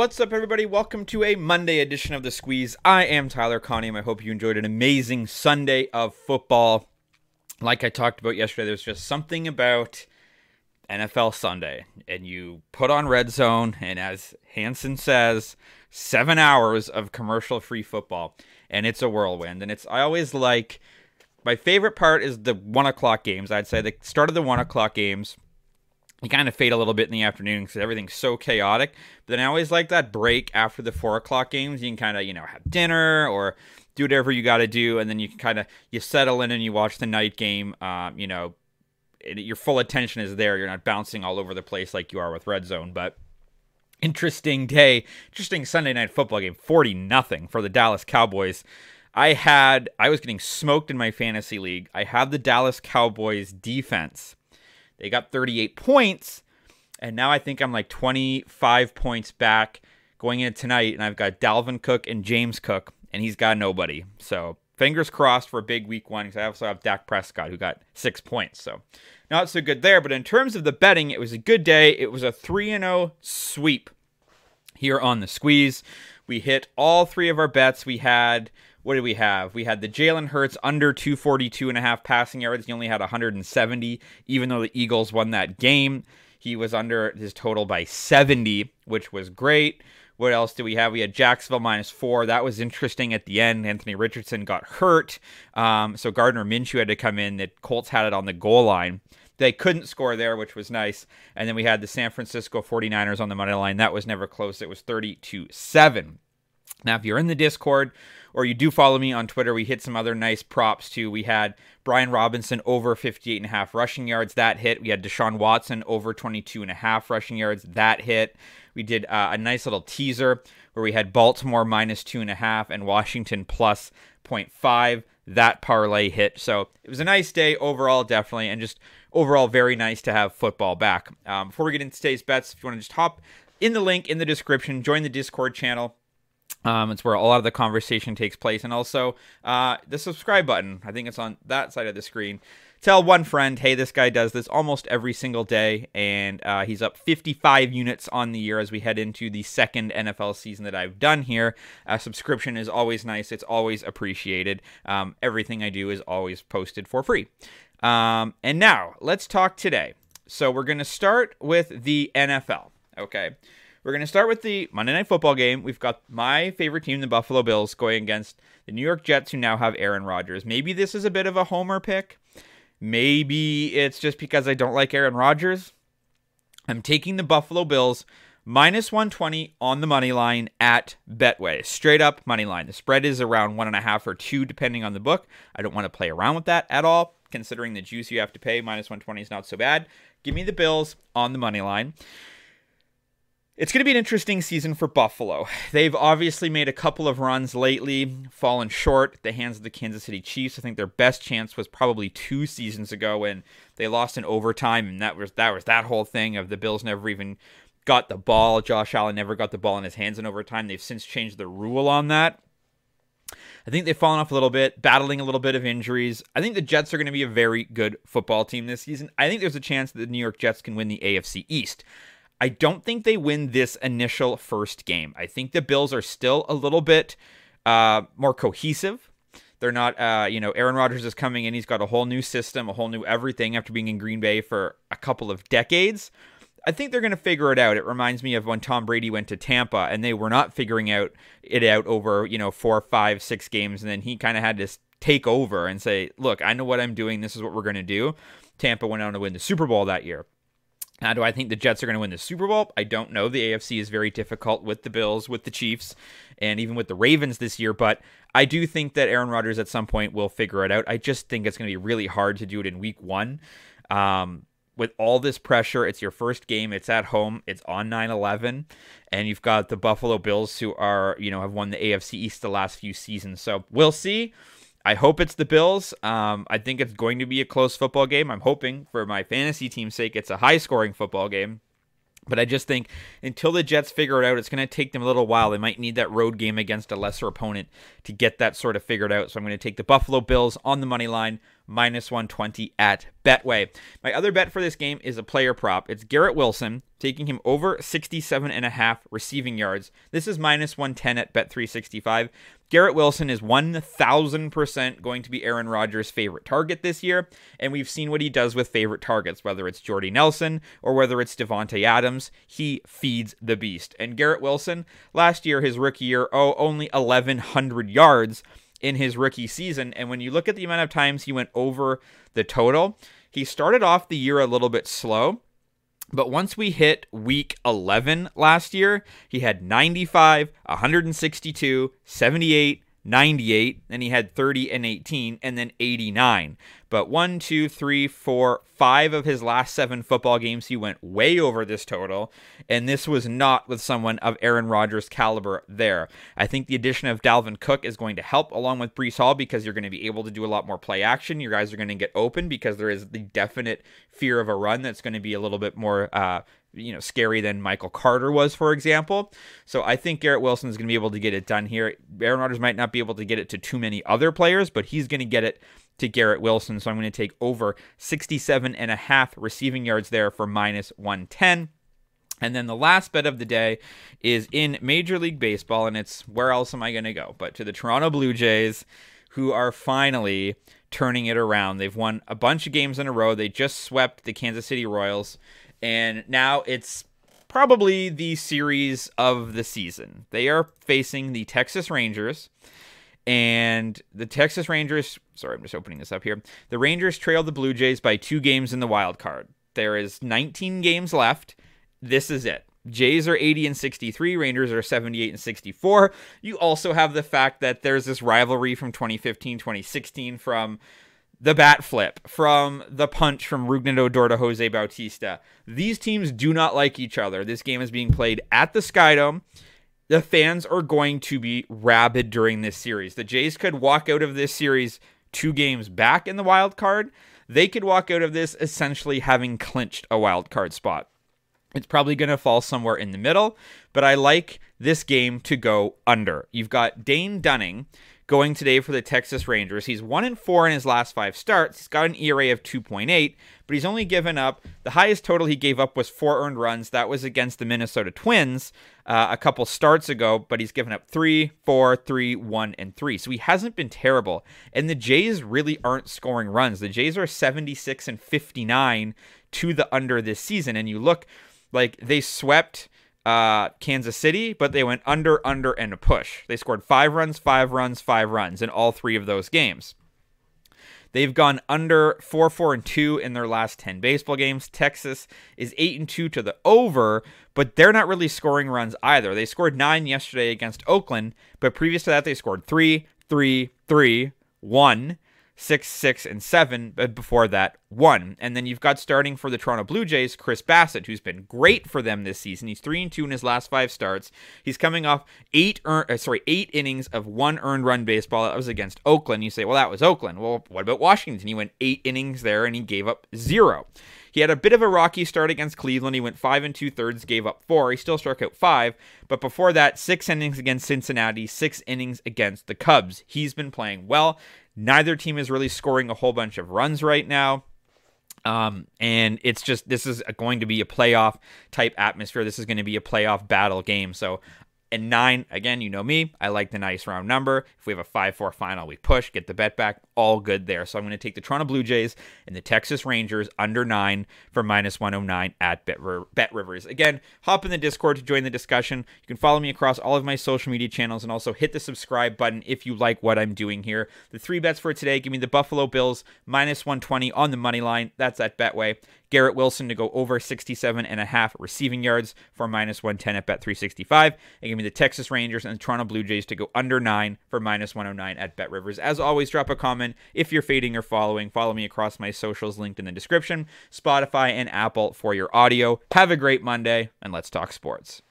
What's up, everybody? Welcome to a Monday edition of The Squeeze. I am Tyler Conium. I hope you enjoyed an amazing Sunday of football. Like I talked about yesterday, there's just something about NFL Sunday, and you put on Red Zone, and as Hanson says, seven hours of commercial free football, and it's a whirlwind. And it's, I always like, my favorite part is the one o'clock games. I'd say the start of the one o'clock games you kind of fade a little bit in the afternoon because everything's so chaotic. But then I always like that break after the four o'clock games. You can kind of, you know, have dinner or do whatever you got to do, and then you can kind of you settle in and you watch the night game. Um, you know, your full attention is there. You're not bouncing all over the place like you are with Red Zone. But interesting day, interesting Sunday night football game. Forty nothing for the Dallas Cowboys. I had I was getting smoked in my fantasy league. I had the Dallas Cowboys defense they got 38 points, and now I think I'm like 25 points back going into tonight, and I've got Dalvin Cook and James Cook, and he's got nobody. So fingers crossed for a big week one because I also have Dak Prescott who got six points. So not so good there. But in terms of the betting, it was a good day. It was a 3 0 sweep here on the squeeze. We hit all three of our bets. We had what did we have? We had the Jalen Hurts under 242 and a half passing yards. He only had 170, even though the Eagles won that game. He was under his total by 70, which was great. What else do we have? We had Jacksonville minus four. That was interesting at the end. Anthony Richardson got hurt. Um, so Gardner Minshew had to come in. The Colts had it on the goal line. They couldn't score there, which was nice. And then we had the San Francisco 49ers on the money line. That was never close. It was 30 to 7. Now, if you're in the Discord or you do follow me on Twitter, we hit some other nice props too. We had Brian Robinson over 58 and a half rushing yards. That hit. We had Deshaun Watson over 22 and a half rushing yards. That hit. We did uh, a nice little teaser where we had Baltimore minus two and a half and Washington plus 0.5. That parlay hit. So it was a nice day overall, definitely, and just overall very nice to have football back. Um, before we get into today's bets, if you want to just hop in the link in the description, join the Discord channel um, it's where a lot of the conversation takes place, and also uh, the subscribe button. I think it's on that side of the screen. Tell one friend, hey, this guy does this almost every single day, and uh, he's up 55 units on the year as we head into the second NFL season that I've done here. A subscription is always nice; it's always appreciated. Um, everything I do is always posted for free. Um, and now let's talk today. So we're going to start with the NFL. Okay. We're going to start with the Monday Night Football game. We've got my favorite team, the Buffalo Bills, going against the New York Jets, who now have Aaron Rodgers. Maybe this is a bit of a homer pick. Maybe it's just because I don't like Aaron Rodgers. I'm taking the Buffalo Bills minus 120 on the money line at Betway. Straight up money line. The spread is around one and a half or two, depending on the book. I don't want to play around with that at all, considering the juice you have to pay. Minus 120 is not so bad. Give me the Bills on the money line. It's going to be an interesting season for Buffalo. They've obviously made a couple of runs lately, fallen short at the hands of the Kansas City Chiefs. I think their best chance was probably two seasons ago when they lost in overtime, and that was that was that whole thing of the Bills never even got the ball. Josh Allen never got the ball in his hands in overtime. They've since changed the rule on that. I think they've fallen off a little bit, battling a little bit of injuries. I think the Jets are going to be a very good football team this season. I think there's a chance that the New York Jets can win the AFC East. I don't think they win this initial first game. I think the Bills are still a little bit uh, more cohesive. They're not, uh, you know, Aaron Rodgers is coming in. He's got a whole new system, a whole new everything after being in Green Bay for a couple of decades. I think they're going to figure it out. It reminds me of when Tom Brady went to Tampa and they were not figuring out it out over, you know, four, five, six games. And then he kind of had to take over and say, look, I know what I'm doing. This is what we're going to do. Tampa went on to win the Super Bowl that year. Now, do I think the Jets are going to win the Super Bowl? I don't know. The AFC is very difficult with the Bills, with the Chiefs, and even with the Ravens this year. But I do think that Aaron Rodgers at some point will figure it out. I just think it's going to be really hard to do it in week one. Um, with all this pressure, it's your first game, it's at home, it's on 9 11, and you've got the Buffalo Bills who are, you know, have won the AFC East the last few seasons. So we'll see. I hope it's the Bills. Um, I think it's going to be a close football game. I'm hoping for my fantasy team's sake, it's a high scoring football game. But I just think until the Jets figure it out, it's going to take them a little while. They might need that road game against a lesser opponent to get that sort of figured out. So I'm going to take the Buffalo Bills on the money line, minus 120 at Betway. My other bet for this game is a player prop. It's Garrett Wilson, taking him over 67 and a half receiving yards. This is minus 110 at Bet365. Garrett Wilson is 1000% going to be Aaron Rodgers' favorite target this year, and we've seen what he does with favorite targets, whether it's Jordy Nelson or whether it's Davante Adams. He feeds the beast. And Garrett Wilson, last year, his rookie year, oh, only 1,100 yards in his rookie season. And when you look at the amount of times he went over the total, he started off the year a little bit slow. But once we hit week 11 last year, he had 95, 162, 78, 98, then he had 30 and 18, and then 89. But one, two, three, four, five of his last seven football games, he went way over this total, and this was not with someone of Aaron Rodgers' caliber there. I think the addition of Dalvin Cook is going to help along with Breece Hall because you're going to be able to do a lot more play action. You guys are going to get open because there is the definite fear of a run that's going to be a little bit more uh, you know scary than Michael Carter was, for example. So I think Garrett Wilson is going to be able to get it done here. Aaron Rodgers might not be able to get it to too many other players, but he's going to get it to Garrett Wilson. So I'm going to take over 67 and a half receiving yards there for minus 110. And then the last bet of the day is in Major League Baseball, and it's where else am I going to go? But to the Toronto Blue Jays, who are finally turning it around. They've won a bunch of games in a row. They just swept the Kansas City Royals and now it's probably the series of the season. They are facing the Texas Rangers, and the Texas Rangers. Sorry, I'm just opening this up here. The Rangers trail the Blue Jays by two games in the wild card. There is 19 games left. This is it. Jays are 80 and 63, Rangers are 78 and 64. You also have the fact that there's this rivalry from 2015, 2016 from the bat flip, from the punch from Rougned Odor to Jose Bautista. These teams do not like each other. This game is being played at the Skydome. The fans are going to be rabid during this series. The Jays could walk out of this series two games back in the wild card. They could walk out of this essentially having clinched a wild card spot. It's probably going to fall somewhere in the middle, but I like this game to go under. You've got Dane Dunning going today for the Texas Rangers. He's 1 and 4 in his last 5 starts. He's got an ERA of 2.8, but he's only given up the highest total he gave up was 4 earned runs. That was against the Minnesota Twins uh, a couple starts ago, but he's given up 3, 4, 3, 1 and 3. So he hasn't been terrible. And the Jays really aren't scoring runs. The Jays are 76 and 59 to the under this season and you look like they swept uh, Kansas City, but they went under, under, and a push. They scored five runs, five runs, five runs in all three of those games. They've gone under 4 4 and 2 in their last 10 baseball games. Texas is 8 and 2 to the over, but they're not really scoring runs either. They scored 9 yesterday against Oakland, but previous to that they scored 3 3 3 1 six, six, and seven, but before that, one. And then you've got starting for the Toronto Blue Jays, Chris Bassitt, who's been great for them this season. He's three and two in his last five starts. He's coming off eight, earn, uh, sorry, eight innings of one earned run baseball. That was against Oakland. You say, well, that was Oakland. Well, what about Washington? He went eight innings there and he gave up zero. He had a bit of a rocky start against Cleveland. He went five and two thirds, gave up four. He still struck out five, but before that, six innings against Cincinnati, six innings against the Cubs. He's been playing well. Neither team is really scoring a whole bunch of runs right now. Um, and it's just this is going to be a playoff type atmosphere. This is going to be a playoff battle game. So and nine, again, you know me. I like the nice round number. If we have a 5 4 final, we push, get the bet back. All good there. So I'm going to take the Toronto Blue Jays and the Texas Rangers under nine for minus 109 at Bet, bet Rivers. Again, hop in the Discord to join the discussion. You can follow me across all of my social media channels and also hit the subscribe button if you like what I'm doing here. The three bets for today give me the Buffalo Bills minus 120 on the money line. That's at Betway. Garrett Wilson to go over 67 and a half receiving yards for minus 110 at Bet 365. And give me the Texas Rangers and the Toronto Blue Jays to go under 9 for minus 109 at Bet Rivers. As always, drop a comment if you're fading or following. Follow me across my socials linked in the description, Spotify and Apple for your audio. Have a great Monday, and let's talk sports.